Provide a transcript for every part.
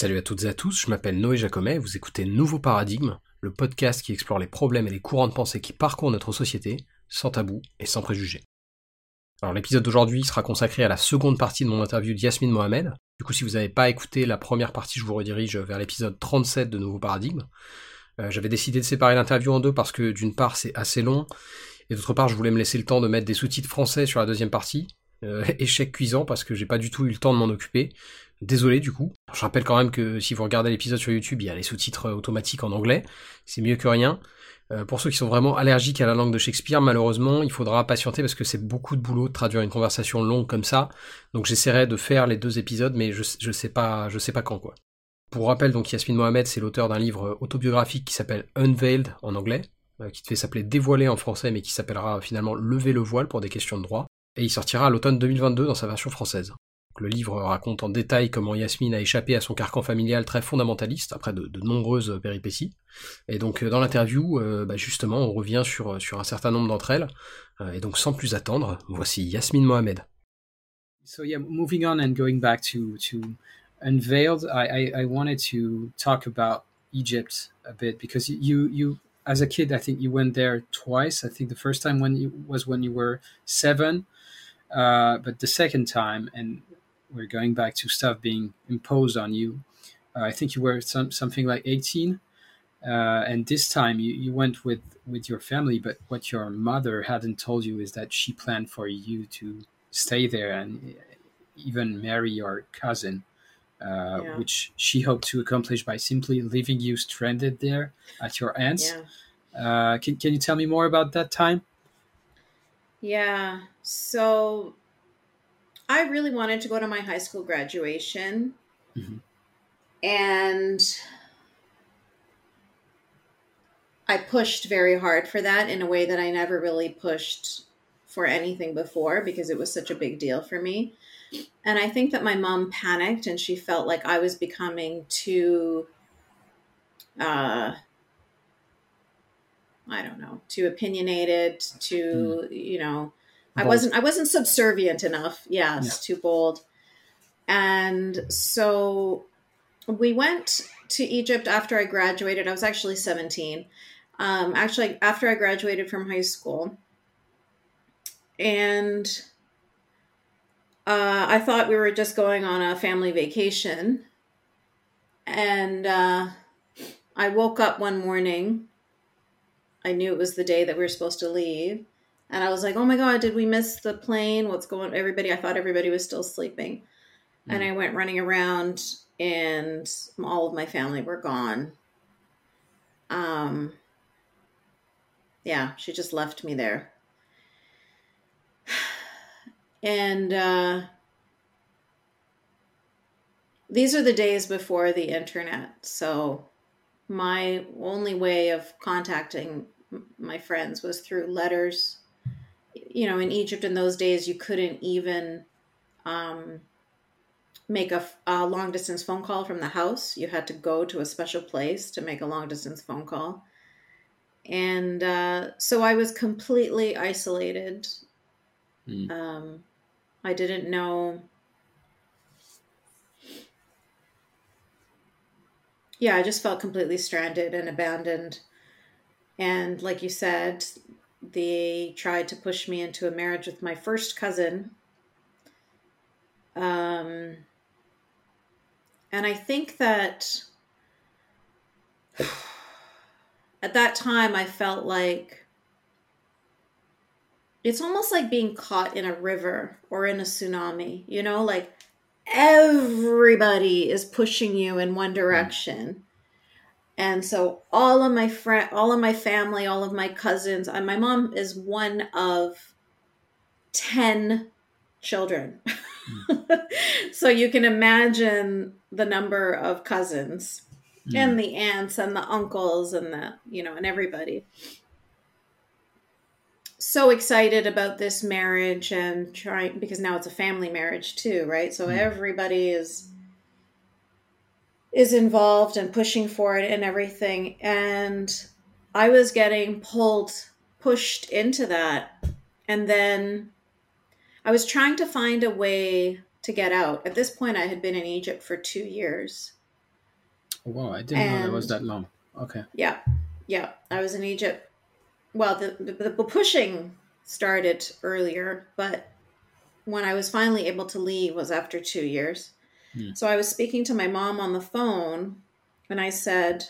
Salut à toutes et à tous, je m'appelle Noé Jacomet, vous écoutez Nouveau Paradigme, le podcast qui explore les problèmes et les courants de pensée qui parcourent notre société, sans tabou et sans préjugés. Alors l'épisode d'aujourd'hui sera consacré à la seconde partie de mon interview d'Yasmine Mohamed. Du coup si vous n'avez pas écouté la première partie, je vous redirige vers l'épisode 37 de Nouveau Paradigme. Euh, J'avais décidé de séparer l'interview en deux parce que d'une part c'est assez long, et d'autre part je voulais me laisser le temps de mettre des sous-titres français sur la deuxième partie. Euh, échec cuisant parce que j'ai pas du tout eu le temps de m'en occuper. Désolé du coup. Je rappelle quand même que si vous regardez l'épisode sur YouTube, il y a les sous-titres automatiques en anglais. C'est mieux que rien. Euh, pour ceux qui sont vraiment allergiques à la langue de Shakespeare, malheureusement, il faudra patienter parce que c'est beaucoup de boulot de traduire une conversation longue comme ça. Donc j'essaierai de faire les deux épisodes, mais je, je sais pas, je sais pas quand quoi. Pour rappel, donc Yasmine Mohamed, c'est l'auteur d'un livre autobiographique qui s'appelle Unveiled en anglais, euh, qui devait s'appeler Dévoilé en français, mais qui s'appellera finalement Lever le voile pour des questions de droit. Et il sortira à l'automne 2022 dans sa version française. Le livre raconte en détail comment Yasmine a échappé à son carcan familial très fondamentaliste après de, nombreuses péripéties. Et donc dans l'interview, euh, bah justement, on revient sur, sur un certain nombre d'entre elles. Euh, et donc sans plus attendre, voici Yasmine Mohamed. So yeah, moving on and going back to to Unveiled, I, I, I wanted to talk about Egypt a bit because you you as a kid, I think you went there twice. I think the first time when you, was when you were seven, uh, but the second time, and we're going back to stuff being imposed on you. Uh, I think you were some, something like 18. Uh, and this time you, you went with, with your family, but what your mother hadn't told you is that she planned for you to stay there and even marry your cousin, uh, Yeah. which she hoped to accomplish by simply leaving you stranded there at your aunt's. Yeah. Uh, can, can you tell me more about that time? Yeah. So I really wanted to go to my high school graduation. Mhm. And I pushed very hard for that in a way that I never really pushed for anything before because it was such a big deal for me. And I think that my mom panicked and she felt like I was becoming too uh I don't know, too opinionated, too, you know, I wasn't I wasn't subservient enough. Yes, Yeah. too bold. And so we went to Egypt after I graduated. I was actually 17. Um, actually, after I graduated from high school. And uh, I thought we were just going on a family vacation. And uh, I woke up one morning. I knew it was the day that we were supposed to leave. And I was like, oh my God, did we miss the plane? What's going Everybody, I thought everybody was still sleeping. And I went running around, and all of my family were gone. Um, yeah, she just left me there. And uh, these are the days before the internet. So my only way of contacting my friends was through letters. You know, in Egypt in those days, you couldn't even um, make a long distance phone call from the house. You had to go to a special place to make a long distance phone call. And uh, so I was completely isolated. Mm. Um, I didn't know. Yeah, I just felt completely stranded and abandoned. And like you said, they tried to push me into a marriage with my first cousin. Um, and I think that at that time I felt like it's almost like being caught in a river or in a tsunami, you know, like everybody is pushing you in one direction. And so all of my friend all of my family, all of my cousins, and my mom is one of 10 children. so you can imagine the number of cousins and the aunts and the uncles and the you know and everybody so excited about this marriage and trying because now it's a family marriage too right so Mm. everybody is is involved and pushing for it and everything and i was getting pulled pushed into that and then i was trying to find a way to get out at this point i had been in egypt for 2 years Wow, I didn't know that was that long. Okay. Yeah, yeah. I was in Egypt. Well, the, the, the pushing started earlier, but when I was finally able to leave was after two years. So I was speaking to my mom on the phone, and I said,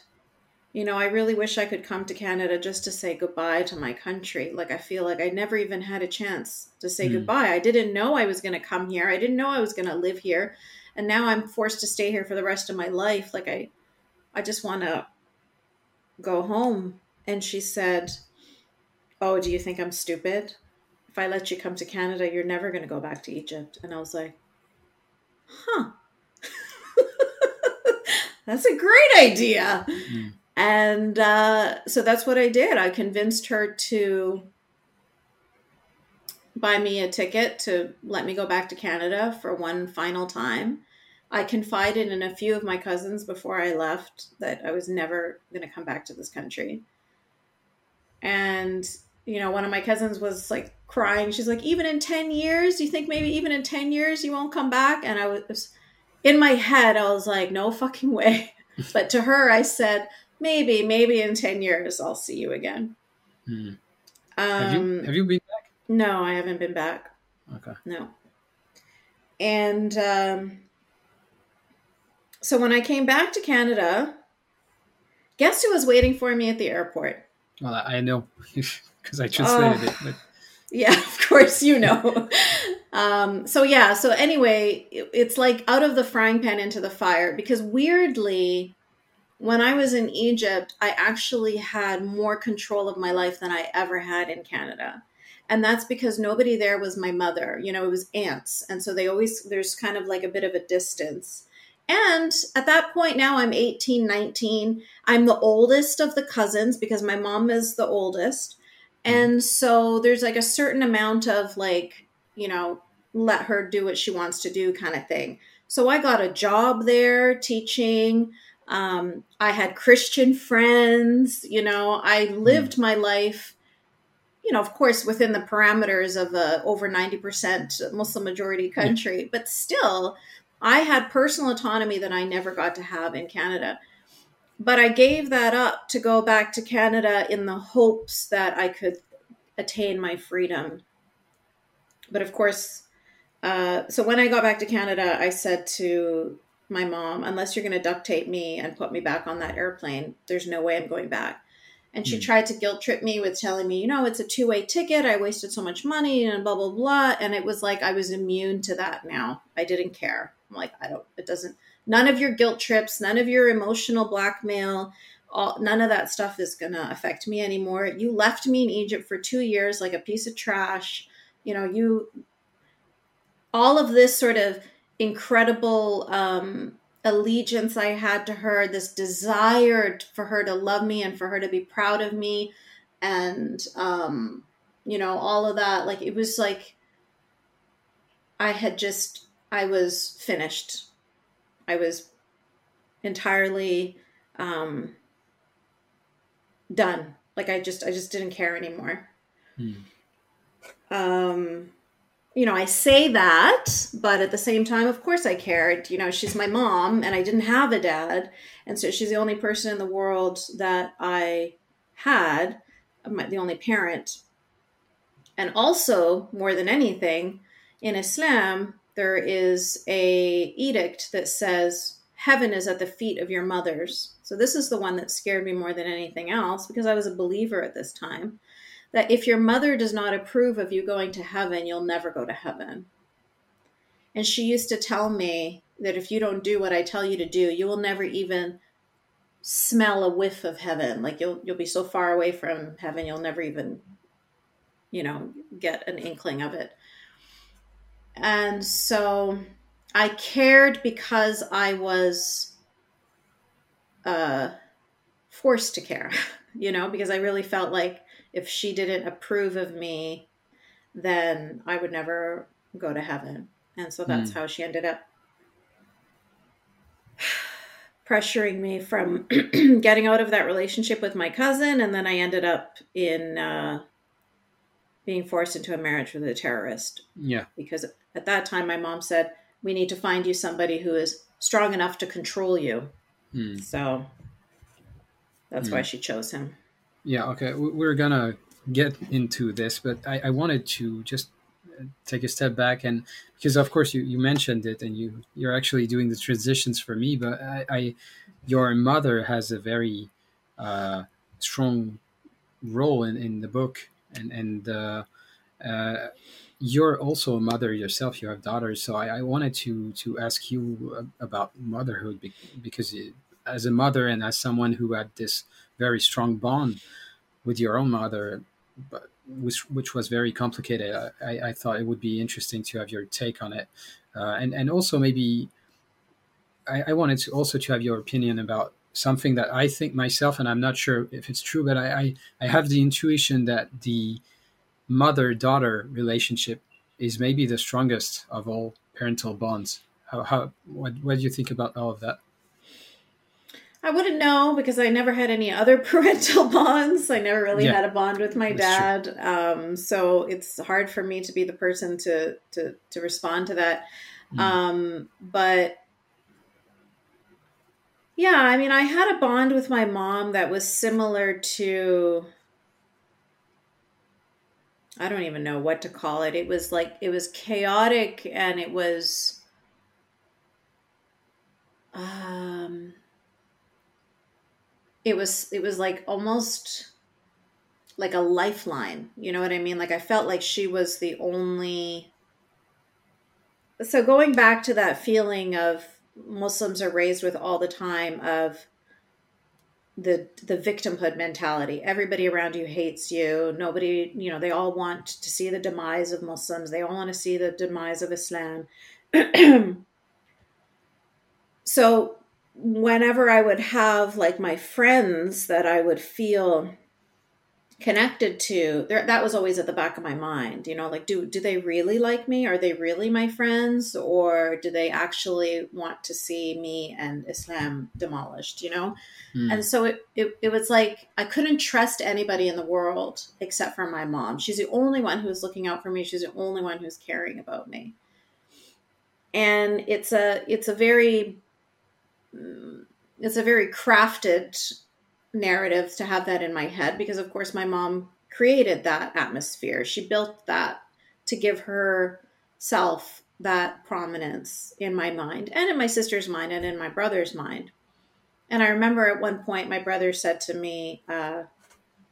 you know, I really wish I could come to Canada just to say goodbye to my country. Like, I feel like I never even had a chance to say Hmm. goodbye. I didn't know I was going to come here. I didn't know I was going to live here. And now I'm forced to stay here for the rest of my life. Like, I, I just want to go home. And she said, Oh, do you think I'm stupid? If I let you come to Canada, you're never going to go back to Egypt. And I was like, Huh. That's a great idea. Mm. And uh, so that's what I did. I convinced her to buy me a ticket to let me go back to Canada for one final time. I confided in a few of my cousins before I left that I was never going to come back to this country. And, you know, one of my cousins was like crying. She's like, even in 10 years, do you think maybe even in 10 years you won't come back? And I was, in my head, I was like, no fucking way. but to her, I said, maybe, maybe in 10 years I'll see you again. Hmm. Um, Have you have you been back? no, I haven't been back. Okay. No. And um, so when I came back to Canada, guess who was waiting for me at the airport? Well, I, I know because I translated Oh. it. But Yeah, of course you know. Um, so yeah, so anyway, it- it's like out of the frying pan into the fire because weirdly, when I was in Egypt, I actually had more control of my life than I ever had in Canada. And that's because nobody there was my mother. You know, it was aunts. And so they always, there's kind of like a bit of a distance. And at that point now, I'm 18, 19. I'm the oldest of the cousins because my mom is the oldest. And so there's like a certain amount of like, you know, let her do what she wants to do kind of thing. So I got a job there teaching. Um, I had Christian friends, you know, I lived my life, you know, of course, within the parameters of a over 90% Muslim majority country, but still, I had personal autonomy that I never got to have in Canada. But I gave that up to go back to Canada in the hopes that I could attain my freedom. But of course, uh, so when I got back to Canada, I said to my mom, unless you're going to duct tape me and put me back on that airplane, there's no way I'm going back. And she Hmm. tried to guilt trip me with telling me, you know, it's a two way ticket. I wasted so much money and blah, blah, blah. And it was like I was immune to that now. I didn't care. I'm like, I don't, it doesn't, none of your guilt trips, none of your emotional blackmail, all, none of that stuff is going to affect me anymore. You left me in Egypt for two years like a piece of trash. You know, you, all of this sort of incredible um, allegiance I had to her, this desire for her to love me and for her to be proud of me, and um, you know all of that. Like it was like I had just I was finished. I was entirely um, done. Like I just I just didn't care anymore. Hmm. Um, you know, I say that, but at the same time, of course, I cared. You know, she's my mom, and I didn't have a dad, and so she's the only person in the world that I had, the only parent. And also, more than anything, in Islam, there is a edict that says heaven is at the feet of your mothers. So this is the one that scared me more than anything else because I was a believer at this time that if your mother does not approve of you going to heaven, you'll never go to heaven. And she used to tell me that if you don't do what I tell you to do, you will never even smell a whiff of heaven. Like you'll you'll be so far away from heaven, you'll never even you know, get an inkling of it. And so I cared because I was uh forced to care, you know, because I really felt like if she didn't approve of me, then I would never go to heaven. And so that's how she ended up pressuring me from getting out of that relationship with my cousin. And then I ended up in uh, being forced into a marriage with a terrorist Yeah. because at that time my mom said, We need to find you somebody who is strong enough to control you. Mm. So that's mm. why she chose him. Yeah. Okay. We're gonna get into this, but I, I wanted to just take a step back and because of course you, you mentioned it and you you're actually doing the transitions for me but I, I your mother has a very uh, strong role in, in the book and and uh, uh, you're also a mother yourself you have daughters so I, I wanted to to ask you about motherhood because it, as a mother and as someone who had this very strong bond with your own mother but which which was very complicated I, I thought it would be interesting to have your take on it uh, and and also maybe I, I wanted to also to have your opinion about something that I think myself, and I'm not sure if it's true, but I, I, I have the intuition that the mother daughter relationship is maybe the strongest of all parental bonds. How, how what, what do you think about all of that? I wouldn't know because I never had any other parental bonds. I never really yeah, had a bond with my dad. Um, so it's hard for me to be the person to to to respond to that. Mm. Um, but yeah, I mean, I had a bond with my mom that was similar to I don't even know what to call it. It was like it was chaotic and it was um it was it was like almost like a lifeline. You know what I mean? Like I felt like she was the only so going back to that feeling of Muslims are raised with all the time of the the victimhood mentality. Everybody around you hates you. Nobody, you know, they all want to see the demise of Muslims. They all want to see the demise of Islam. so whenever I would have like my friends that I would feel connected to there that was always at the back of my mind you know like do do they really like me? Are they really my friends? Or do they actually want to see me and islam demolished you know? Mm. and so it, it it was like i couldn't trust anybody in the world except for my mom. She's the only one who's looking out for me. She's the only one who's caring about me. And it's a it's a very it's a very crafted narrative to have that in my head because of course my mom created that atmosphere. She built that to give herself that prominence in my mind and in my sister's mind and in my brother's mind. And i remember at one point my brother said to me uh,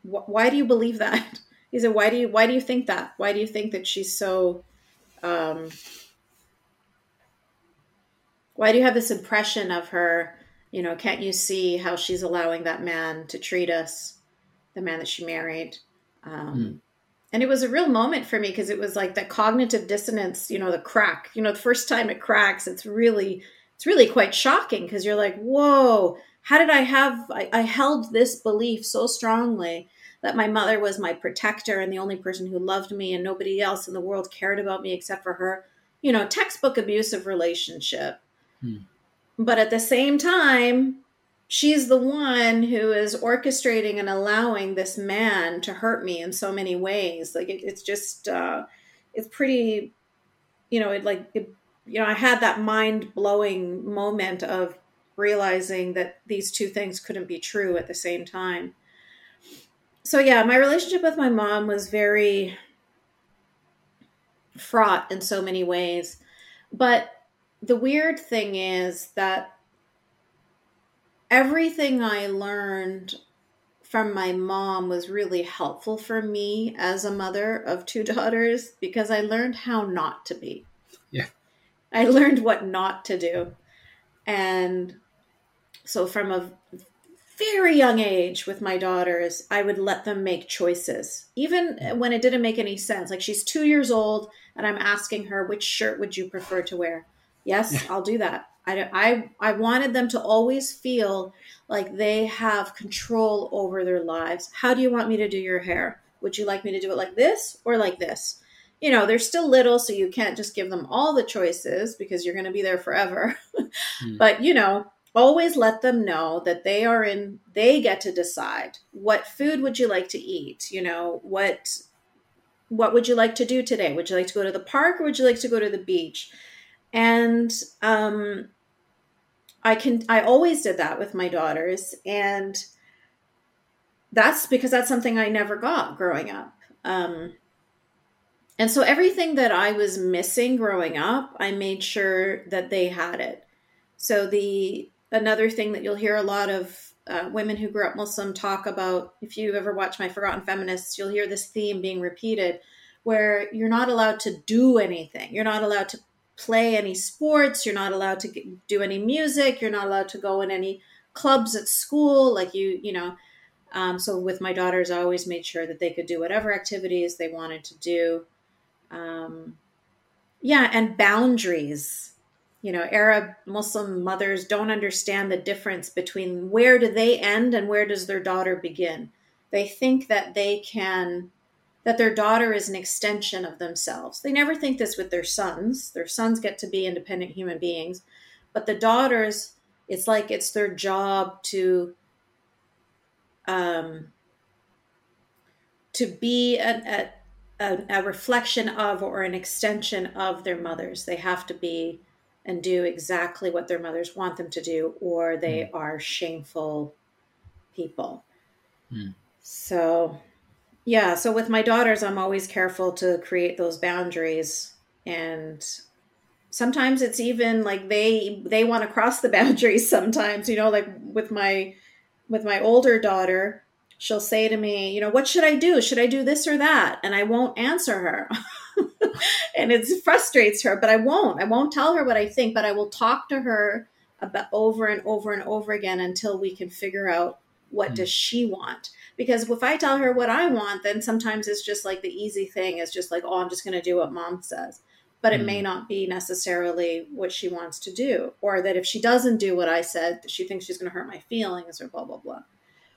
why do you believe that? He said why do you why do you think that? Why do you think that she's so um, why do you have this impression of her you know, can't you see how she's allowing that man to treat us, the man that she married? Um, mm. And it was a real moment for me because it was like that cognitive dissonance, you know, the crack. You know, the first time it cracks, it's really, it's really quite shocking because you're like, whoa, how did I have? I, I held this belief so strongly that my mother was my protector and the only person who loved me, and nobody else in the world cared about me except for her. You know, textbook abusive relationship. Hmm. But at the same time, she's the one who is orchestrating and allowing this man to hurt me in so many ways. Like it, it's just, uh, it's pretty, you know, it like, it, you know, I had that mind blowing moment of realizing that these two things couldn't be true at the same time. So yeah, my relationship with my mom was very fraught in so many ways. But the weird thing is that everything I learned from my mom was really helpful for me as a mother of two daughters because I learned how not to be. Yeah. I learned what not to do. And so from a very young age with my daughters, I would let them make choices, even when it didn't make any sense. Like she's two years old, and I'm asking her, which shirt would you prefer to wear? Yes, I'll do that. I, I, I wanted them to always feel like they have control over their lives. How do you want me to do your hair? Would you like me to do it like this or like this? You know, they're still little, so you can't just give them all the choices because you're going to be there forever. mm. But, you know, always let them know that they are in, they get to decide what food would you like to eat? You know, what, what would you like to do today? Would you like to go to the park or would you like to go to the beach? And um, I can I always did that with my daughters and that's because that's something I never got growing up. Um, and so everything that I was missing growing up, I made sure that they had it. So the another thing that you'll hear a lot of uh, women who grew up Muslim talk about, if you ever watch My Forgotten Feminists, you'll hear this theme being repeated, where you're not allowed to do anything. You're not allowed to play any sports. You're not allowed to do any music. You're not allowed to go in any clubs at school. Like you, you know. Um, so with my daughters, I always made sure that they could do whatever activities they wanted to do. Um, yeah, and boundaries. You know, Arab Muslim mothers don't understand the difference between where do they end and where does their daughter begin. They think that they can that their daughter is an extension of themselves. They never think this with their sons. Their sons get to be independent human beings, but the daughters, it's like it's their job to um, to be a, a, a reflection of or an extension of their mothers. They have to be and do exactly what their mothers want them to do, or they mm. are shameful people. Mm. So yeah, so with my daughters, I'm always careful to create those boundaries and sometimes it's even like they they want to cross the boundaries sometimes, you know, like with my with my older daughter, she'll say to me, you know, what should I do? Should I do this or that? And I won't answer her. and it frustrates her, but I won't. I won't tell her what I think, but I will talk to her about over and over and over again until we can figure out what mm. does she want because if i tell her what i want then sometimes it's just like the easy thing is just like oh i'm just going to do what mom says but it mm. may not be necessarily what she wants to do or that if she doesn't do what i said she thinks she's going to hurt my feelings or blah blah blah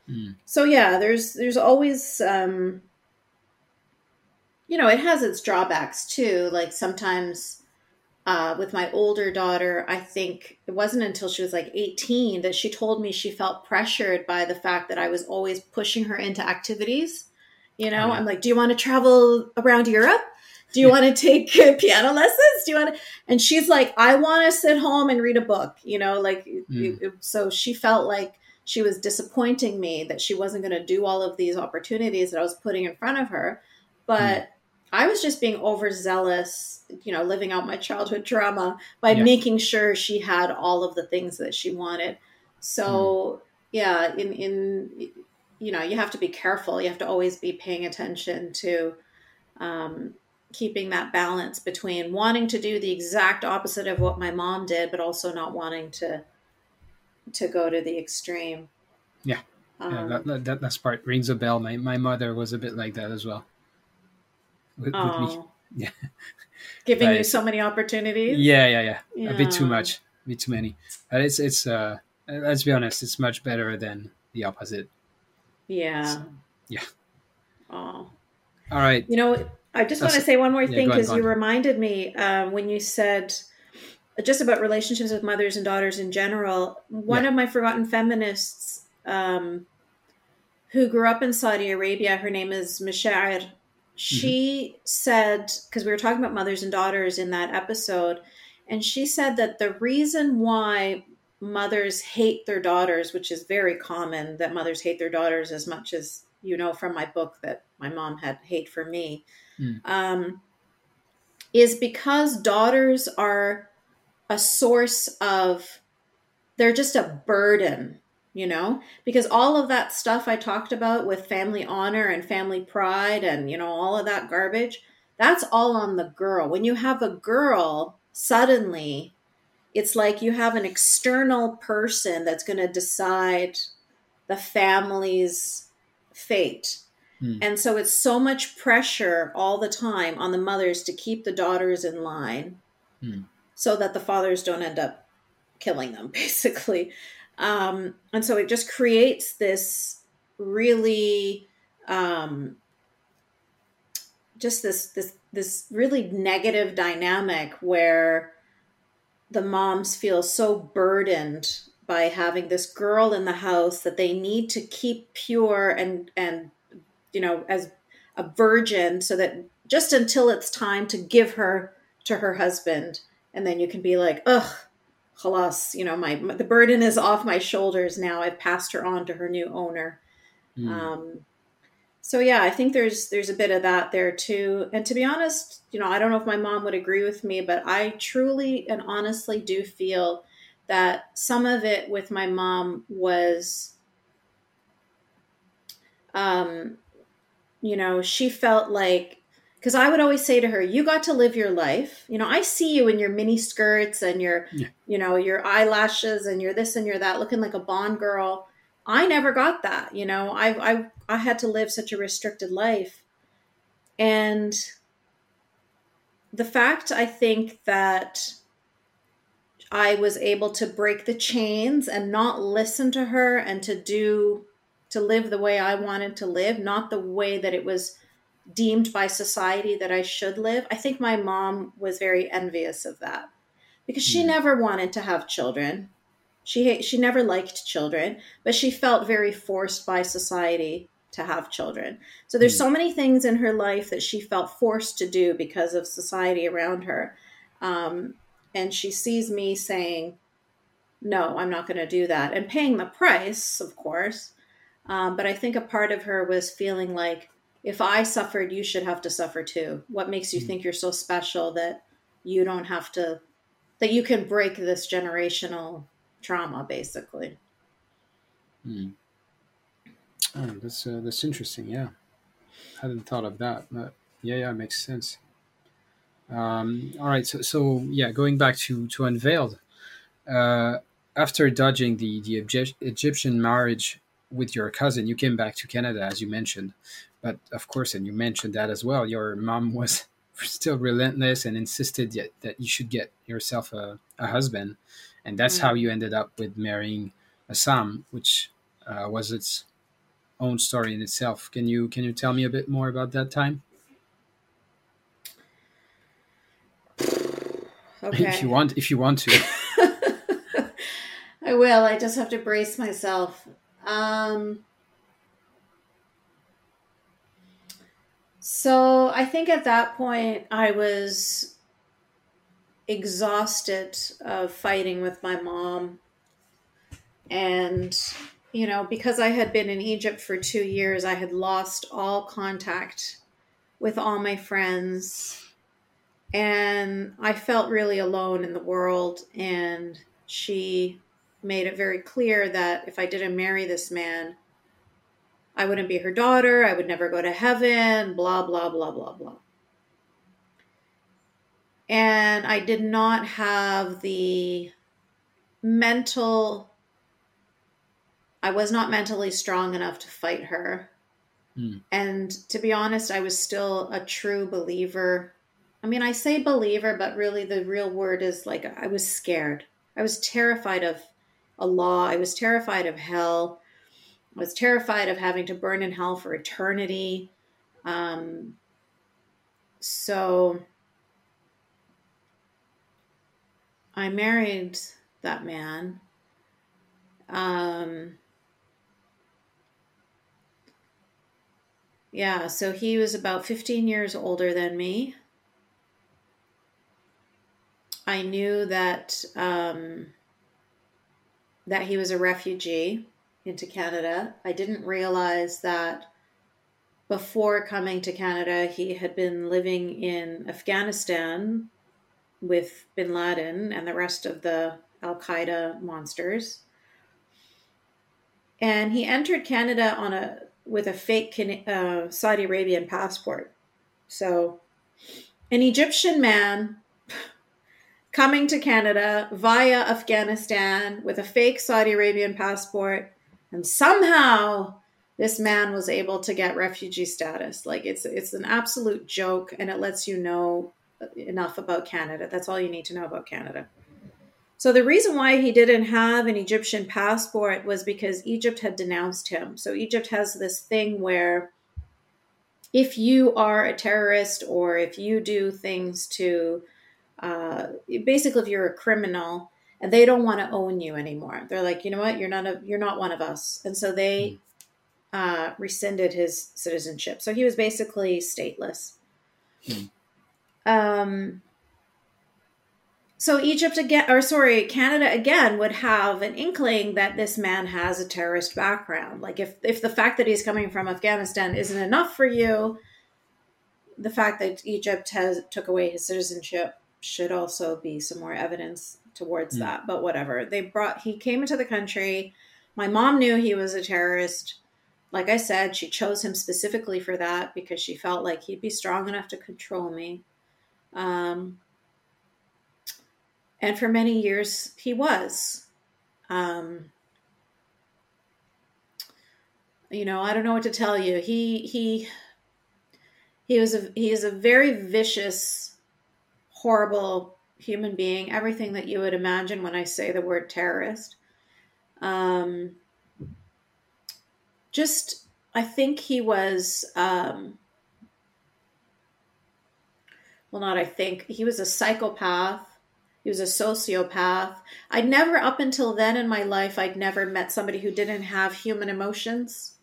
mm. so yeah there's there's always um you know it has its drawbacks too like sometimes uh, with my older daughter, I think it wasn't until she was like 18 that she told me she felt pressured by the fact that I was always pushing her into activities. You know, oh, yeah. I'm like, do you want to travel around Europe? Do you want to take piano lessons? Do you want to? And she's like, I want to sit home and read a book, you know, like, mm. it, so she felt like she was disappointing me that she wasn't going to do all of these opportunities that I was putting in front of her. But mm. I was just being overzealous, you know, living out my childhood trauma by yeah. making sure she had all of the things that she wanted. So, mm. yeah, in in you know, you have to be careful. You have to always be paying attention to um, keeping that balance between wanting to do the exact opposite of what my mom did, but also not wanting to to go to the extreme. Yeah, um, yeah that, that, that part rings a bell. My my mother was a bit like that as well with, oh. with me. Yeah. Giving but, you so many opportunities. Yeah, yeah, yeah, yeah. A bit too much, a bit too many. But it's it's uh let's be honest, it's much better than the opposite. Yeah. So, yeah. Oh. All right. You know, I just want to say one more thing because you reminded me um, when you said just about relationships with mothers and daughters in general. One yeah. of my forgotten feminists um, who grew up in Saudi Arabia, her name is Mishair she mm-hmm. said because we were talking about mothers and daughters in that episode and she said that the reason why mothers hate their daughters which is very common that mothers hate their daughters as much as you know from my book that my mom had hate for me mm. um, is because daughters are a source of they're just a burden you know because all of that stuff i talked about with family honor and family pride and you know all of that garbage that's all on the girl when you have a girl suddenly it's like you have an external person that's going to decide the family's fate hmm. and so it's so much pressure all the time on the mothers to keep the daughters in line hmm. so that the fathers don't end up killing them basically um, and so it just creates this really um, just this this this really negative dynamic where the moms feel so burdened by having this girl in the house that they need to keep pure and and you know as a virgin so that just until it's time to give her to her husband. And then you can be like ugh halas, you know, my, my, the burden is off my shoulders now. I've passed her on to her new owner. Mm. Um, so yeah, I think there's there's a bit of that there too. And to be honest, you know, I don't know if my mom would agree with me, but I truly and honestly do feel that some of it with my mom was um you know, she felt like because I would always say to her, "You got to live your life. You know, I see you in your mini skirts and your, yeah. you know, your eyelashes and your this and your that, looking like a Bond girl. I never got that. You know, I I I had to live such a restricted life, and the fact I think that I was able to break the chains and not listen to her and to do to live the way I wanted to live, not the way that it was deemed by society that I should live. I think my mom was very envious of that because she mm. never wanted to have children. She she never liked children, but she felt very forced by society to have children. So there's mm. so many things in her life that she felt forced to do because of society around her. Um, and she sees me saying, "No, I'm not going to do that," and paying the price, of course. Um, but I think a part of her was feeling like if I suffered, you should have to suffer too. What makes you mm. think you're so special that you don't have to, that you can break this generational trauma, basically? Mm. Oh, that's uh, that's interesting. Yeah, I hadn't thought of that, but yeah, yeah, it makes sense. Um, all right, so so yeah, going back to to unveiled. Uh, after dodging the the Egyptian marriage with your cousin, you came back to Canada, as you mentioned. But of course, and you mentioned that as well, your mom was still relentless and insisted that, that you should get yourself a, a husband. And that's mm-hmm. how you ended up with marrying Essam, which uh, was its own story in itself. Can you can you tell me a bit more about that time? Okay. If you want, if you want to. I will. I just have to brace myself. Um, so I think at that point I was exhausted of fighting with my mom. And, you know, because I had been in Egypt for two years, I had lost all contact with all my friends. And I felt really alone in the world. And she made it very clear that if I didn't marry this man, I wouldn't be her daughter, I would never go to heaven, blah, blah, blah, blah, blah. And I did not have the mental, I was not mentally strong enough to fight her. Mm. And to be honest, I was still a true believer. I mean, I say believer, but really the real word is like I was scared. I was terrified of Allah. I was terrified of hell. Was terrified of having to burn in hell for eternity. Um, so I married that man. Um, yeah, so he was about 15 years older than me. I knew that um, that he was a refugee into Canada. I didn't realize that before coming to Canada, he had been living in Afghanistan with bin Laden and the rest of the Al Qaeda monsters. And he entered Canada on a with a fake uh, Saudi Arabian passport. So, an Egyptian man coming to Canada via Afghanistan with a fake Saudi Arabian passport, and somehow this man was able to get refugee status. Like it's it's an absolute joke, and it lets you know enough about Canada. That's all you need to know about Canada. So the reason why he didn't have an Egyptian passport was because Egypt had denounced him. So Egypt has this thing where if you are a terrorist or if you do things to uh, basically if you're a criminal and they don't want to own you anymore they're like you know what you're not a you're not one of us and so they hmm. uh, rescinded his citizenship so he was basically stateless mm. um, so Egypt again, or sorry, Canada again would have an inkling that this man has a terrorist background. Like if if the fact that he's coming from Afghanistan isn't enough for you, the fact that Egypt has took away his citizenship should also be some more evidence towards mm. that. But whatever, they brought he came into the country. My mom knew he was a terrorist. Like I said, she chose him specifically for that because she felt like he'd be strong enough to control me. Um, and for many years, he was. Um, you know, I don't know what to tell you. He he he was a he is a very vicious, horrible human being. Everything that you would imagine when I say the word terrorist. Um, just, I think he was. Um, well, not I think he was a psychopath he was a sociopath. I'd never, up until then in my life, I'd never met somebody who didn't have human emotions.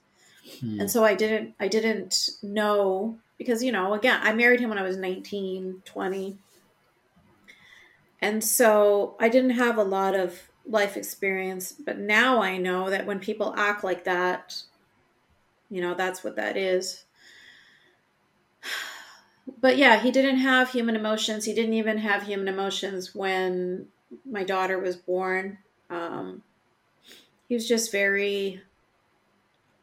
Hmm. And so I didn't, I didn't know because, you know, again, I married him when I was 19, 20. And so I didn't have a lot of life experience, but now I know that when people act like that, you know, that's what that is but yeah, he didn't have human emotions. He didn't even have human emotions when my daughter was born. Um, he was just very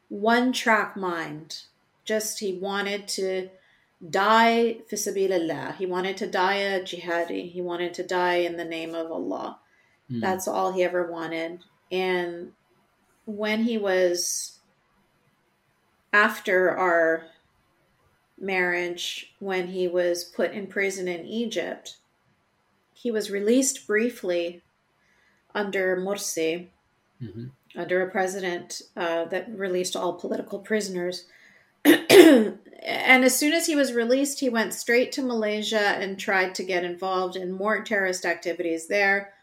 one track mind. Just he wanted to die fisabilillah. He wanted to die a jihadi. He wanted to die in the name of Allah. Mm. That's all he ever wanted. And when he was after our marriage when he was put in prison in Egypt. He was released briefly under Morsi, mm-hmm. under a president uh, that released all political prisoners. and as soon as he was released, he went straight to Malaysia and tried to get involved in more terrorist activities there,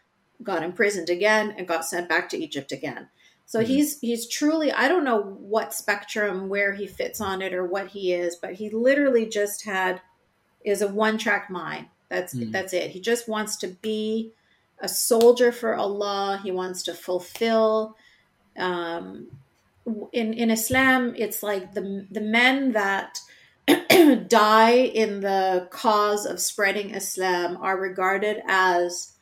got imprisoned again, and got sent back to Egypt again. So mm-hmm. he's he's truly I don't know what spectrum where he fits on it or what he is, but he literally just had is a one track mind. That's mm-hmm. that's it. He just wants to be a soldier for Allah. He wants to fulfill um, in in Islam it's like the the men that die in the cause of spreading Islam are regarded as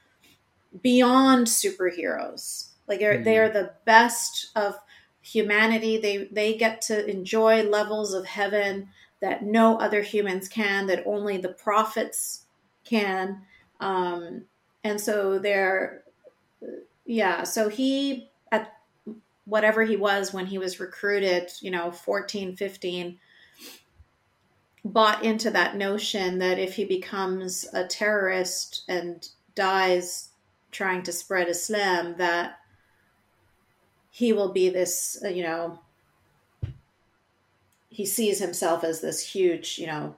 beyond superheroes like mm-hmm. they are the best of humanity. They they get to enjoy levels of heaven that no other humans can, that only the prophets can. Um, and so they're yeah, so he whatever he was when he was recruited, you know, 14, 15 bought into that notion that if he becomes a terrorist and dies trying to spread Islam, that he will be this, uh, you know, he sees himself as this huge, you know,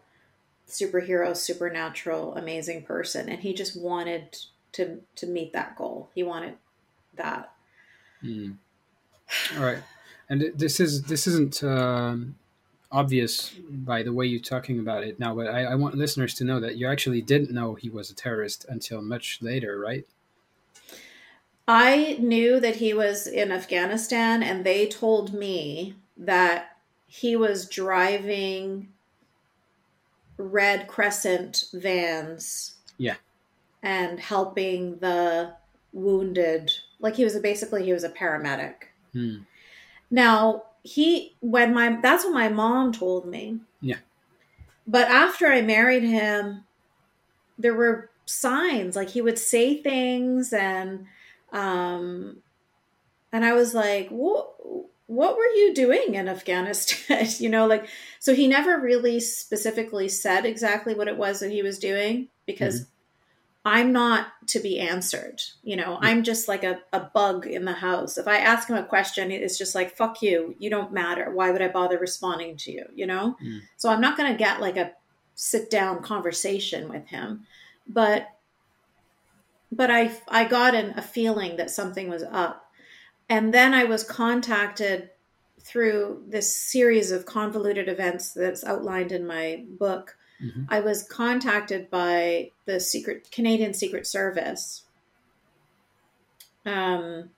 superhero, supernatural, amazing person, and he just wanted to to meet that goal. He wanted that. Mm. All right, and this is this isn't um, obvious by the way you're talking about it now, but I, I want listeners to know that you actually didn't know he was a terrorist until much later, right? I knew that he was in Afghanistan, and they told me that he was driving Red Crescent vans. Yeah. And helping the wounded. Like he was a, basically he was a paramedic. Hmm. Now he when my that's what my mom told me. Yeah. But after I married him, there were signs like he would say things and um, and I was like, what? What were you doing in Afghanistan? you know, like, so he never really specifically said exactly what it was that he was doing because mm-hmm. I'm not to be answered. You know. I'm just like a, a bug in the house. If I ask him a question, it's just like, fuck you. You don't matter. Why would I bother responding to you? You know? Mm. So I'm not going to get like a sit down conversation with him. But but I I got an, a feeling that something was up, and then I was contacted through this series of convoluted events that's outlined in my book Mhm. I was contacted by the secret Canadian Secret Service. Um,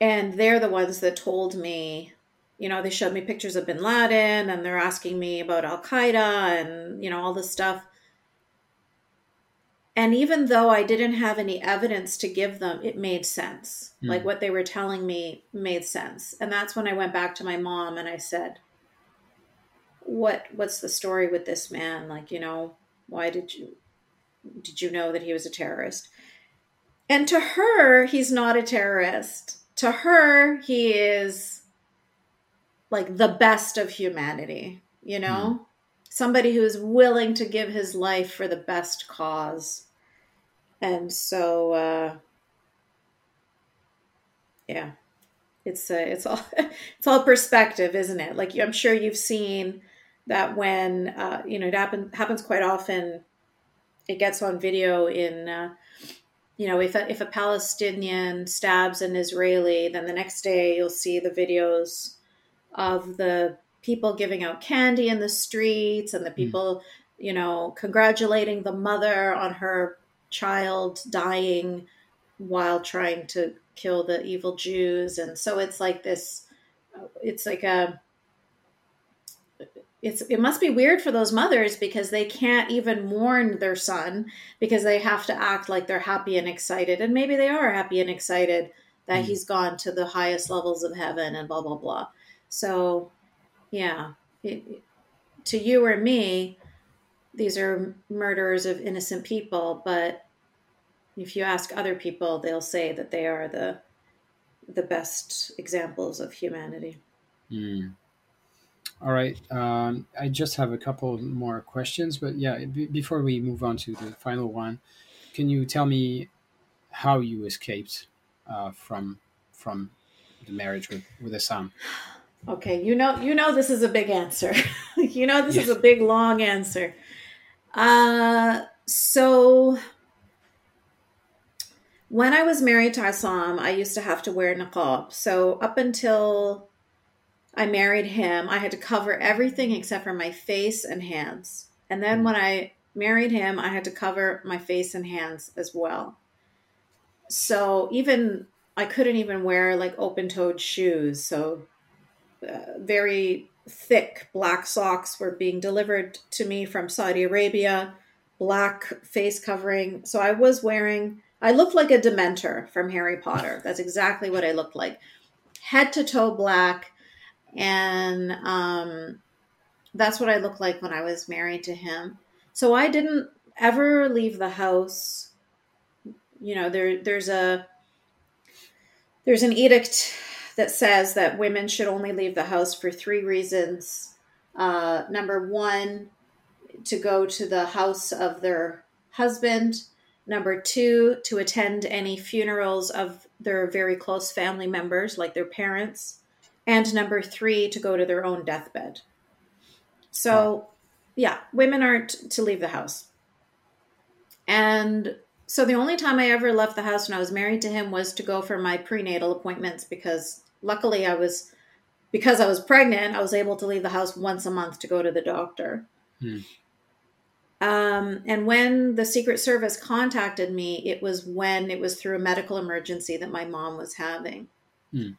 and they're the ones that told me, you know, they showed me pictures of bin Laden and they're asking me about Al Qaeda and, you know, all this stuff. And even though I didn't have any evidence to give them, it made sense. Mm. Like what they were telling me made sense. And that's when I went back to my mom and I said, what what's the story with this man? Like, you know, why did you did you know that he was a terrorist? And to her, he's not a terrorist. To her, he is like the best of humanity, you know? Somebody who is willing to give his life for the best cause. And so uh yeah. It's uh, it's all it's all perspective, isn't it? Like I'm sure you've seen that when uh, you know it happen, happens quite often. It gets on video in uh, you know if a, if a Palestinian stabs an Israeli, then the next day you'll see the videos of the people giving out candy in the streets and the people you know congratulating the mother on her child dying while trying to kill the evil Jews and so it's like this it's like a it's it must be weird for those mothers because they can't even mourn their son because they have to act like they're happy and excited and maybe they are happy and excited that Mm. he's gone to the highest levels of heaven and blah blah blah so yeah it- to you or me these are murderers of innocent people but if you ask other people they'll say that they are the the best examples of humanity Mm. All right. Um, I just have a couple more questions, but yeah, b- before we move on to the final one, can you tell me how you escaped uh, from from the marriage with with Essam? Okay, you know, you know, this is a big answer. you know, this is a big, long answer. Uh, so when I was married to Essam, I used to have to wear niqab. So up until I married him, I had to cover everything except for my face and hands. And then when I married him, I had to cover my face and hands as well. So even I couldn't even wear like open-toed shoes. So uh, very thick black socks were being delivered to me from Saudi Arabia, black face covering. So I was wearing, I looked like a Dementor from Harry Potter. That's exactly what I looked like. Head to toe black. And um, that's what I looked like when I was married to him. So I didn't ever leave the house. You know, there there's a there's an edict that says that women should only leave the house for three reasons. Uh, number one, to go to the house of their husband. Number two, to attend any funerals of their very close family members, like their parents. And number three, to go to their own deathbed. So, yeah, women aren't to leave the house. And so the only time I ever left the house when I was married to him was to go for my prenatal appointments because luckily I was because I was pregnant, I was able to leave the house once a month to go to the doctor. Hmm. Um, and when the Secret Service contacted me, it was when it was through a medical emergency that my mom was having. Hmm.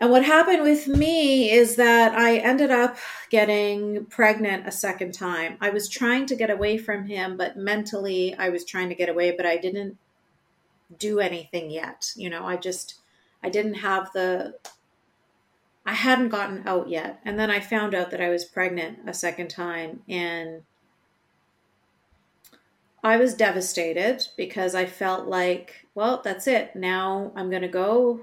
And what happened with me is that I ended up getting pregnant a second time. I was trying to get away from him, but mentally I was trying to get away, but I didn't do anything yet. You know, I just, I didn't have the, I hadn't gotten out yet. And then I found out that I was pregnant a second time and I was devastated because I felt like, well, that's it. Now I'm going to go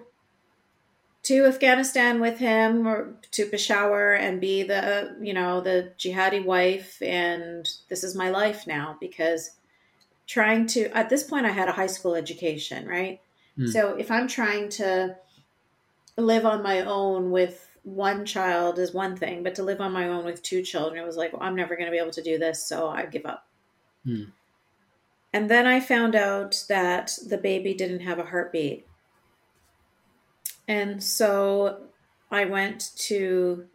to Afghanistan with him or to Peshawar and be the, you know, the jihadi wife. And this is my life now because trying to, at this point, I had a high school education, right? Hmm. So if I'm trying to live on my own with one child is one thing, but to live on my own with two children, it was like, well, I'm never going to be able to do this. So I give up. Hmm. And then I found out that the baby didn't have a heartbeat. And so I went to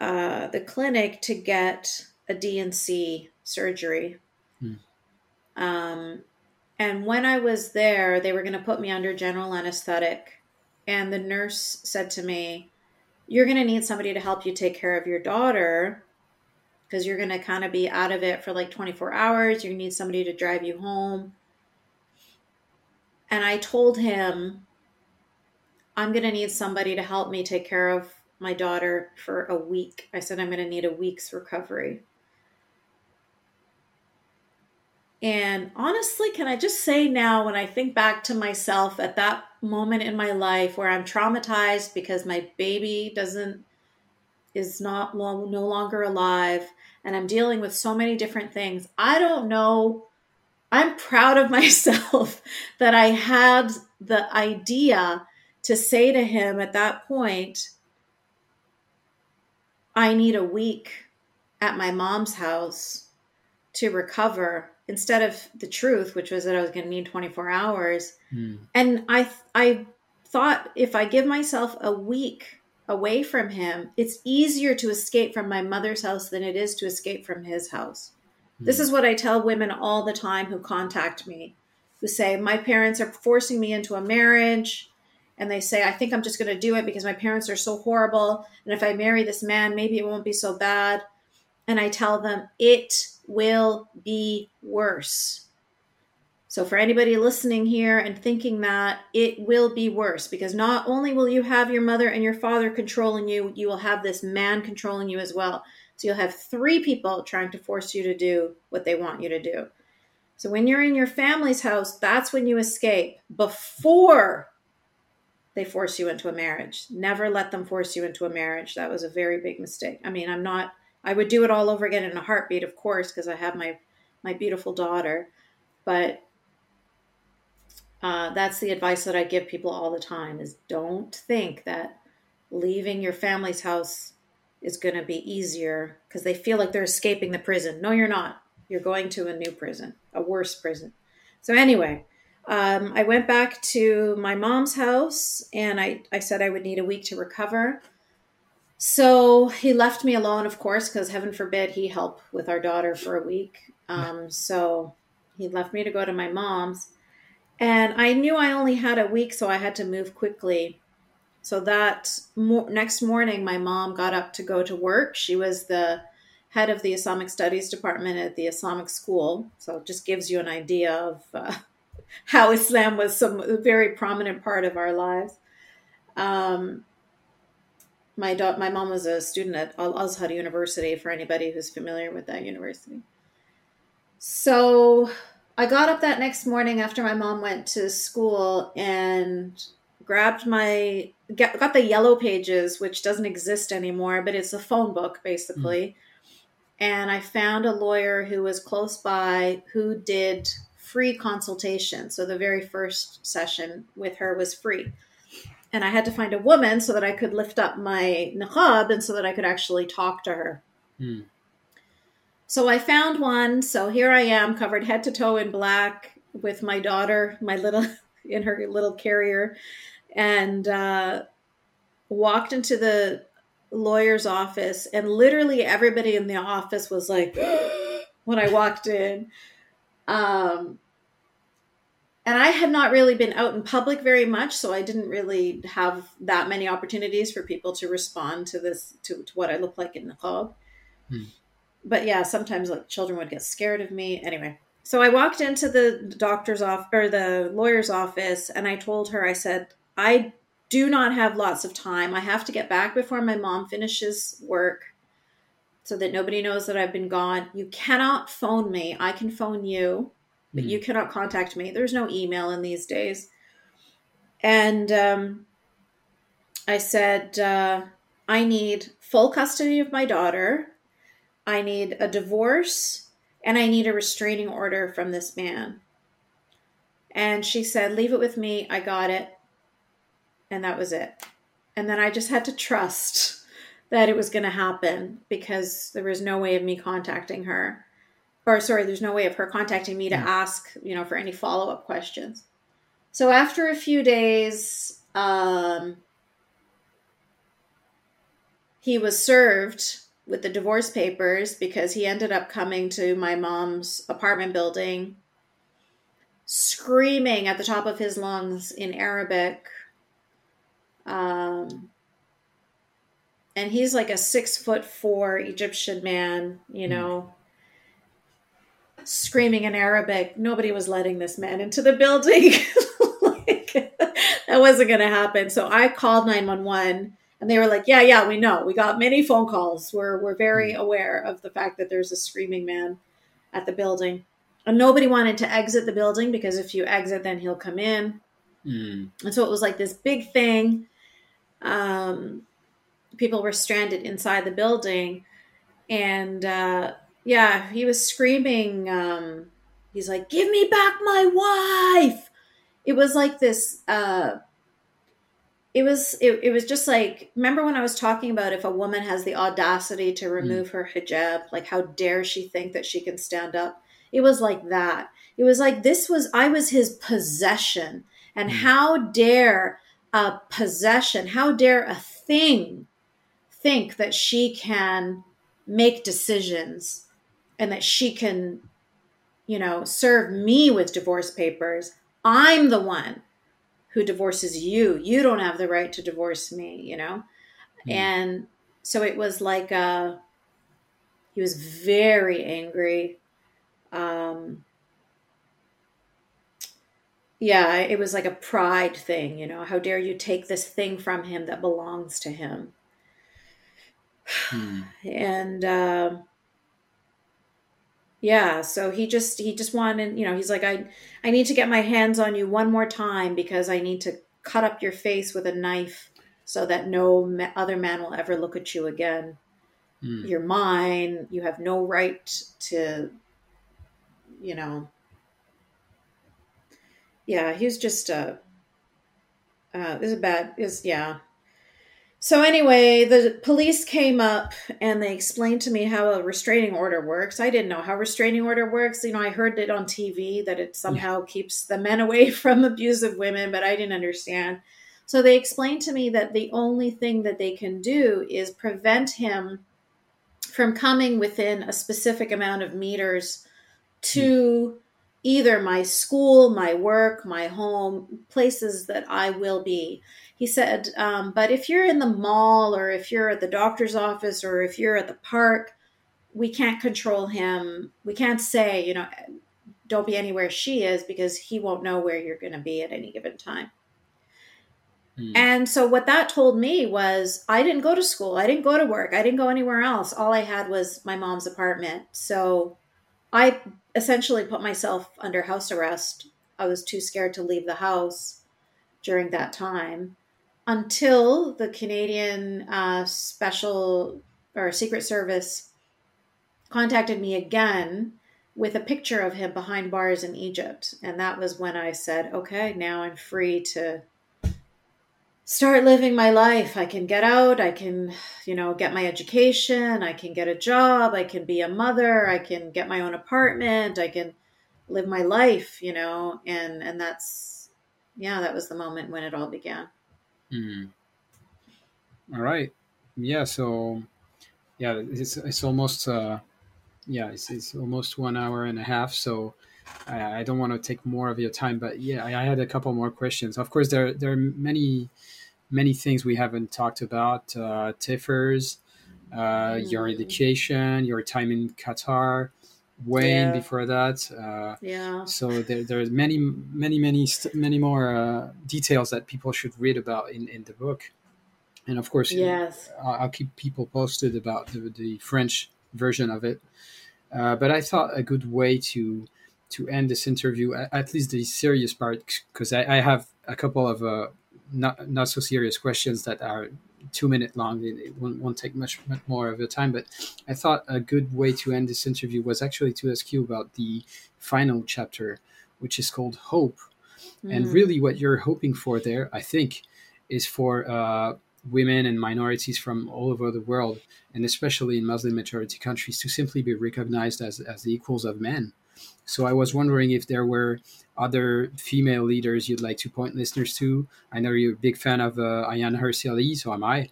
uh, the clinic to get a D&C surgery. Hmm. Um, and when I was there, they were going to put me under general anesthetic. And the nurse said to me, You're going to need somebody to help you take care of your daughter because you're going to kind of be out of it for like 24 hours. To need somebody to drive you home. And I told him, I'm going to need somebody to help me take care of my daughter for a week. I said, I'm going to need a week's recovery. And honestly, can I just say now, when I think back to myself at that moment in my life where I'm traumatized because my baby doesn't, is not no longer alive, and I'm dealing with so many different things, I don't know. I'm proud of myself that I had the idea to say to him at that point, I need a week at my mom's house to recover instead of the truth, which was that I was going to need 24 hours. Mm. And I, I thought if I give myself a week away from him, it's easier to escape from my mother's house than it is to escape from his house. Mm. This is what I tell women all the time who contact me, who say, My parents are forcing me into a marriage. And they say, I think I'm just going to do it because my parents are so horrible. And if I marry this man, maybe it won't be so bad. And I tell them, it will be worse. So, for anybody listening here and thinking that, it will be worse because not only will you have your mother and your father controlling you, you will have this man controlling you as well. So, you'll have three people trying to force you to do what they want you to do. So, when you're in your family's house, that's when you escape before they force you into a marriage. Never let them force you into a marriage. That was a very big mistake. I mean, I'm not I would do it all over again in a heartbeat, of course, because I have my my beautiful daughter. But uh, that's the advice that I give people all the time: is don't think that leaving your family's house is going to be easier because they feel like they're escaping the prison. No, you're not. You're going to a new prison, a worse prison. So anyway, um, I went back to my mom's house and I, I said I would need a week to recover. So he left me alone, of course, because heaven forbid he help with our daughter for a week. Um, so he left me to go to my mom's. And I knew I only had a week, so I had to move quickly. So that mo- next morning, my mom got up to go to work. She was the head of the Islamic Studies department at the Islamic school. So it just gives you an idea of uh, how Islam was some a very prominent part of our lives. Um, my da- my mom was a student at Al Azhar University. For anybody who's familiar with that university, so I got up that next morning after my mom went to school and grabbed my got the yellow pages, which doesn't exist anymore, but it's a phone book basically. Mm. And I found a lawyer who was close by who did free consultation. So the very first session with her was free and I had to find a woman so that I could lift up my niqab and so that I could actually talk to her. Hmm. So I found one. So here I am, covered head to toe in black, with my daughter, my little in her little carrier, and uh, walked into the lawyer's office. And literally everybody in the office was like, when I walked in. Um, and I had not really been out in public very much, so I didn't really have that many opportunities for people to respond to this to, to what I look like in niqab. Hmm. But yeah, sometimes like children would get scared of me. Anyway, so I walked into the doctor's office or the lawyer's office, and I told her, I said, I do not have lots of time. I have to get back before my mom finishes work so that nobody knows that I've been gone. You cannot phone me. I can phone you but you hmm. cannot contact me. There's no email in these days. And um, I said, uh, I need full custody of my daughter. I need a divorce and I need a restraining order from this man. And she said, Leave it with me. I got it. And that was it. And then I just had to trust that it was going to happen because there was no way of me contacting her or sorry, there's no way of her contacting me to yeah. ask, you know, for any follow up questions. So after a few days, um, he was served with the divorce papers because he ended up coming to my mom's apartment building screaming at the top of his lungs in Arabic. Um, and he's like a six foot four Egyptian man, you hmm. know, mm. screaming in Arabic. Nobody was letting this man into the building. like, that wasn't going to happen. So I called 911 and they were like, yeah, yeah, we know. We got many phone calls. We're, we're very mm. aware of the fact that there's a screaming man at the building. And nobody wanted to exit the building because if you exit, then he'll come in. Mm. And so it was like this big thing. Um, people were stranded inside the building and uh, yeah he was screaming um, he's like give me back my wife it was like this uh, it was it, it was just like remember when i was talking about if a woman has the audacity to hmm. remove mm. her hijab like how dare she think that she can stand up it was like that it was like this was i was his possession and mm. how dare a possession how dare a thing think that she can make decisions and that she can, you know, serve me with divorce papers. I'm the one who divorces you. You don't have the right to divorce me, you know? Mm. And so it was like uh he was very angry. Um yeah, it was like a pride thing, you know. How dare you take this thing from him that belongs to him? Hmm. And uh, yeah, so he just he just wanted, you know, he's like, I I need to get my hands on you one more time because I need to cut up your face with a knife so that no ma- other man will ever look at you again. Hmm. You're mine. You have no right to, you know. Yeah, he was just a. Uh, uh, this is a bad. Is yeah. So anyway, the police came up and they explained to me how a restraining order works. I didn't know how restraining order works. You know, I heard it on TV that it somehow yeah. keeps the men away from abusive women, but I didn't understand. So they explained to me that the only thing that they can do is prevent him from coming within a specific amount of meters to hmm. either my school, my work, my home, places that I will be he said, um, but if you're in the mall or if you're at the doctor's office or if you're at the park, we can't control him. We can't say, you know, don't be anywhere she is because he won't know where you're going to be at any given time. Hmm. And so what that told me was I didn't go to school. I didn't go to work. I didn't go anywhere else. All I had was my mom's apartment. So I essentially put myself under house arrest. I was too scared to leave the house during that time until the Canadian uh, Special or Secret Service contacted me again with a picture of him behind bars in Egypt. And that was when I said, okay, now I'm free to start living my life. I can get out, I can, you know, get my education, I can get a job, I can be a mother, I can get my own apartment, I can live my life, you know, and and that's yeah, that was the moment when it all began. Mm. All right. Yeah. So, yeah, it's it's almost uh, yeah, it's, it's almost one hour and a half. So, I, I don't want to take more of your time, but yeah, I, I, had a couple more questions. Of course, there there are many many things we haven't talked about. Uh, TIFRS, uh, mm. your education, your time in Qatar. Wayne yeah. before that. Uh, yeah. So there, there's many, many, many, many more uh, details that people should read about in, in the book. And of course, yes, I'll, keep people posted about the, the French version of it. Uh, but I thought a good way to to end this interview, at least the serious part, because I, I, have a couple of uh, not not so serious questions that are two minute long. It, it won't, won't, take much, much more of your time. But I thought a good way to end this interview was actually to ask you about the final chapter, which is called Hope. Mm. And really, what you're hoping for there, I think, is for uh, women and minorities from all over the world, and especially in Muslim majority countries, to simply be recognized as, as the equals of men. So I was wondering if there were other female leaders you'd like to point listeners to. I know you're a big fan of uh, Ayaan Hirsi Ali, so am I.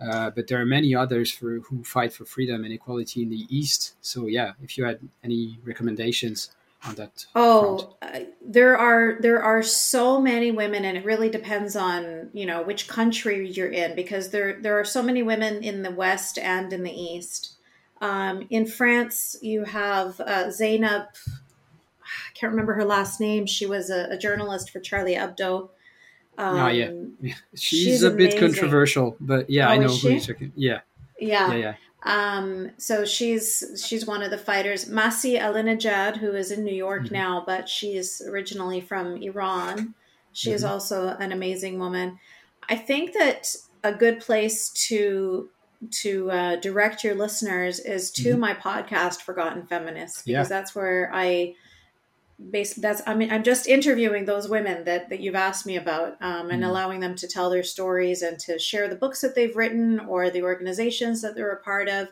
Uh, but there are many others for who fight for freedom and equality in the East. So yeah, if you had any recommendations on that. Oh, uh, there are there are so many women, and it really depends on you know which country you're in because there there are so many women in the West and in the East. Um, in France, you have uh, Zainab. Can't remember her last name. She was a, a journalist for Charlie Hebdo. Um, oh yeah, she's, she's a amazing. bit controversial, but yeah, oh, I know who you're talking. Yeah. yeah, yeah, yeah. Um, so she's she's one of the fighters. Masih Alinejad, who is in New York mm-hmm. now, but she's originally from Iran. She is mm-hmm. also an amazing woman. I think that a good place to to uh, direct your listeners is to mm-hmm. my podcast, Forgotten Feminists, because yeah. that's where I basically that's i mean i'm just interviewing those women that that you've asked me about um, and mm. allowing them to tell their stories and to share the books that they've written or the organizations that they're a part of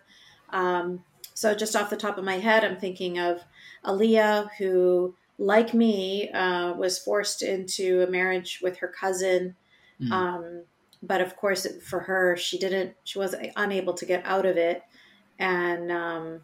um, so just off the top of my head i'm thinking of Aaliyah, who like me uh, was forced into a marriage with her cousin mm. um, but of course for her she didn't she was unable to get out of it and um,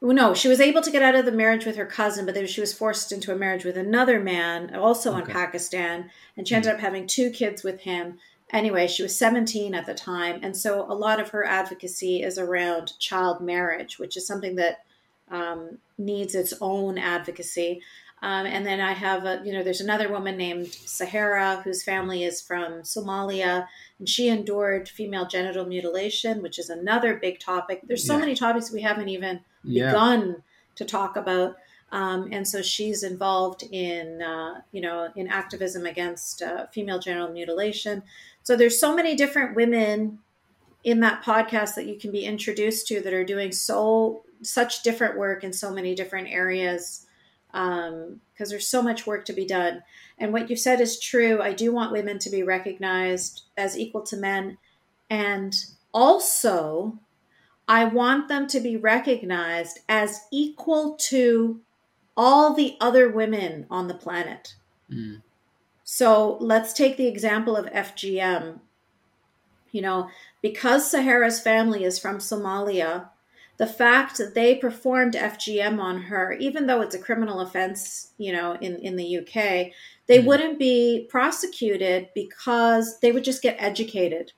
no, she was able to get out of the marriage with her cousin, but then she was forced into a marriage with another man, also okay. in Pakistan, and she ended mm-hmm. up having two kids with him. Anyway, she was 17 at the time, and so a lot of her advocacy is around child marriage, which is something that um, needs its own advocacy. Um, and then I have, a, you know, there's another woman named Sahara whose family is from Somalia, and she endured female genital mutilation, which is another big topic. There's so yeah. many topics we haven't even yeah. begun to talk about. Um, and so she's involved in, uh, you know, in activism against uh, female genital mutilation. So there's so many different women in that podcast that you can be introduced to that are doing so such different work in so many different areas because um, there's so much work to be done. And what you said is true. I do want women to be recognized as equal to men. And also, I want them to be recognized as equal to all the other women on the planet. Mm. So let's take the example of FGM. You know, because Sahara's family is from Somalia, the fact that they performed FGM on her, even though it's a criminal offense, you know, in, in the UK, they mm wouldn't be prosecuted because they would just get educated,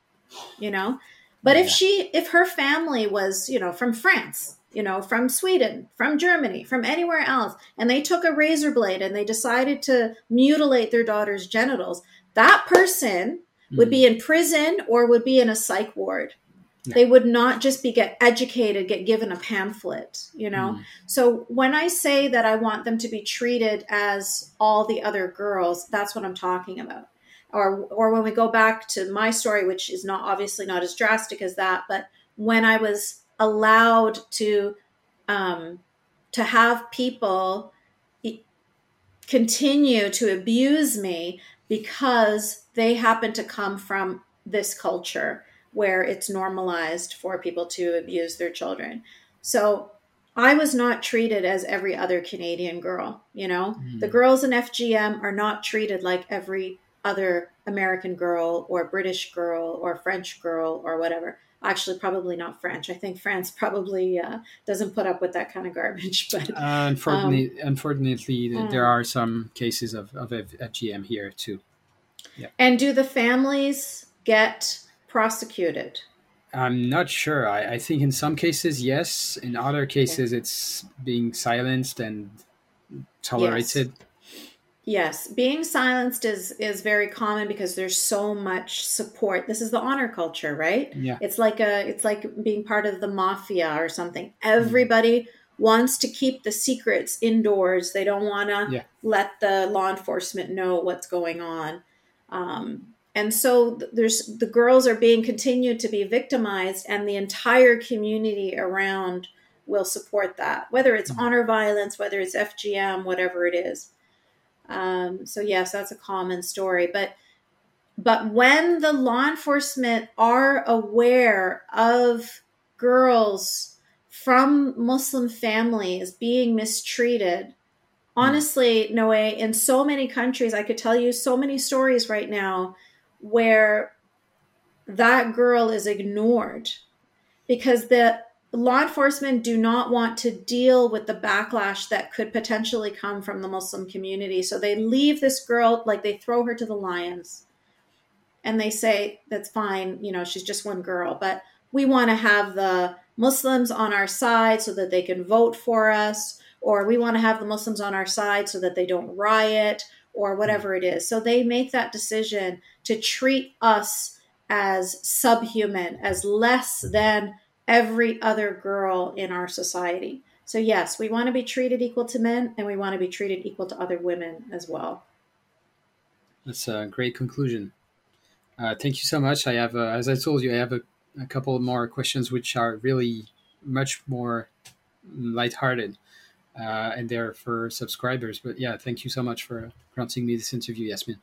you know. But yeah. if she, if her family was, you know, from France, you know, from Sweden, from Germany, from anywhere else, and they took a razor blade and they decided to mutilate their daughter's genitals, that person mm would be in prison or would be in a psych ward they would not just be get educated, get given a pamphlet, you know? Mm. So when I say that I want them to be treated as all the other girls, that's what I'm talking about. Or or when we go back to my story, which is not obviously not as drastic as that, but when I was allowed to um, to have people continue to abuse me because they happen to come from this culture where it's normalized for people to abuse their children. So I was not treated as every other Canadian girl, you know? Mm. The girls in FGM are not treated like every other American girl or British girl or French girl or whatever. Actually, probably not French. I think France probably uh, doesn't put up with that kind of garbage. But uh, unfortunately, um, unfortunately, um, there are some cases of, of FGM here too. Yeah. And do the families get prosecuted? I'm not sure. I, I think in some cases, yes. In other cases, okay. it's being silenced and tolerated. Yes. yes. being silenced is is very common because there's so much support. This is the honor culture, right? Yeah. It's like a it's like being part of the mafia or something. Everybody mm. wants to keep the secrets indoors. They don't want to yeah. let the law enforcement know what's going on. Um, and so there's the girls are being continued to be victimized and the entire community around will support that whether it's mm-hmm. honor violence whether it's fgm whatever it is um, so yes that's a common story but but when the law enforcement are aware of girls from muslim families being mistreated mm. honestly noe in so many countries i could tell you so many stories right now where that girl is ignored because the law enforcement do not want to deal with the backlash that could potentially come from the Muslim community. So they leave this girl, like they throw her to the lions and they say, that's fine, you know, she's just one girl, but we want to have the Muslims on our side so that they can vote for us, or we want to have the Muslims on our side so that they don't riot, or whatever it is. So they make that decision to treat us as subhuman, as less than every other girl in our society. So, yes, we want to be treated equal to men and we want to be treated equal to other women as well. That's a great conclusion. Uh, thank you so much. I have, uh, as I told you, I have a, a, couple more questions which are really much more lighthearted uh, and they're for subscribers. But yeah, thank you so much for granting me this interview, Yasmine.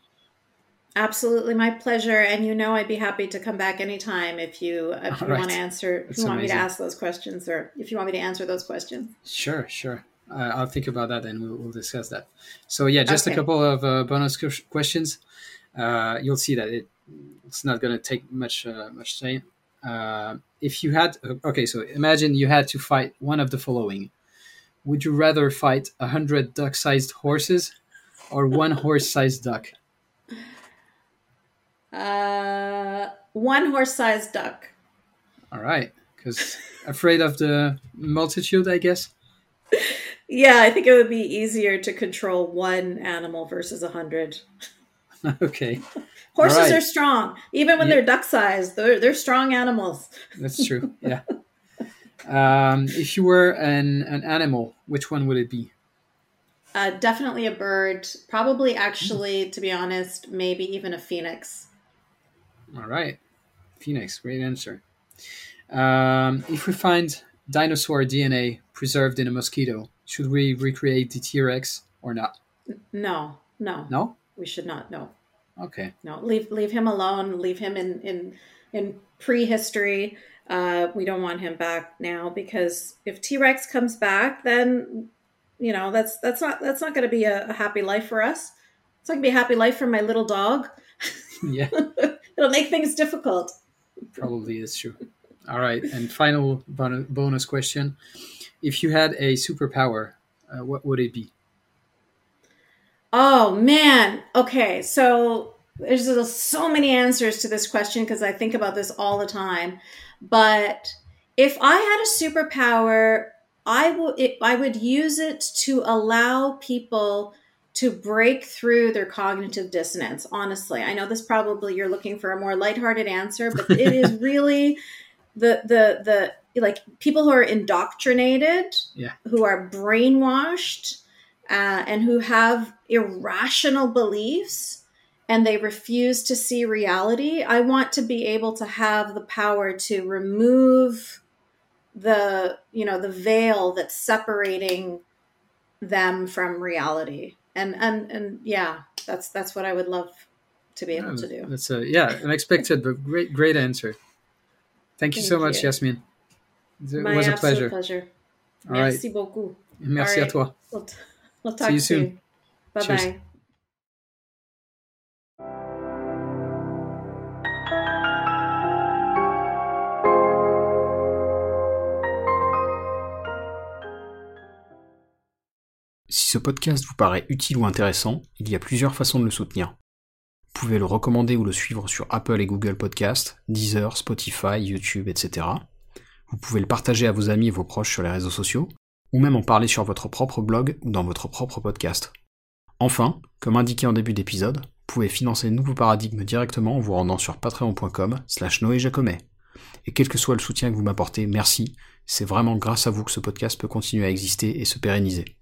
Absolutely, my pleasure. And you know, I'd be happy to come back anytime if you if you right. want to answer, if you want amazing. me to ask those questions, or if you want me to answer those questions. Sure, sure. Uh, I'll think about that, and we'll, we'll discuss that. So yeah, just okay. a couple of uh, bonus questions. Uh, you'll see that it, it's not going to take much uh, much time. Uh, if you had okay, so imagine you had to fight one of the following: Would you rather fight a hundred duck-sized horses or one horse-sized duck? Uh, one horse-sized duck. All right, because afraid of the multitude, I guess. Yeah, I think it would be easier to control one animal versus a hundred. okay. Horses right. are strong, even when yeah. they're duck-sized. They're they're strong animals. That's true. Yeah. um, if you were an an animal, which one would it be? Uh, definitely a bird. Probably, actually, to be honest, maybe even a phoenix. All right. Phoenix, great answer. Um, if we find dinosaur DNA preserved in a mosquito, should we recreate the T Rex or not? No, no. No? We should not, no. Okay. No, leave leave him alone. Leave him in in in prehistory. Uh, we don't want him back now because if T Rex comes back, then you know that's that's not that's not going to be a, a, happy life for us. It's not going to be a happy life for my little dog. Yeah. It'll make things difficult. Probably is true. All right, and final bonus question: If you had a superpower, uh, what would it be? Oh man. Okay, so there's so many answers to this question because I think about this all the time. But if I had a superpower, I would I would use it to allow people to break through their cognitive dissonance honestly. I know this probably you're looking for a more lighthearted answer but it is really the the the like people who are indoctrinated yeah. who are brainwashed uh, and who have irrational beliefs and they refuse to see reality. I want to be able to have the power to remove the you know the veil that's separating them from reality and and and yeah, that's that's what I would love to be able yeah, to do. That's a yeah, unexpected but great great answer. Thank you Thank so much, you. Yasmine. It My was a pleasure. pleasure. All Merci right. beaucoup. Merci right. à toi. We'll, we'll talk See you soon. Bye bye. Ce podcast vous paraît utile ou intéressant, il y a plusieurs façons de le soutenir. Vous pouvez le recommander ou le suivre sur Apple et Google Podcasts, Deezer, Spotify, YouTube, etc. Vous pouvez le partager à vos amis et vos proches sur les réseaux sociaux, ou même en parler sur votre propre blog ou dans votre propre podcast. Enfin, comme indiqué en début d'épisode, vous pouvez financer Nouveau Paradigme directement en vous rendant sur patreon.com slash Noé Jacomet. Et quel que soit le soutien que vous m'apportez, merci, c'est vraiment grâce à vous que ce podcast peut continuer à exister et se pérenniser.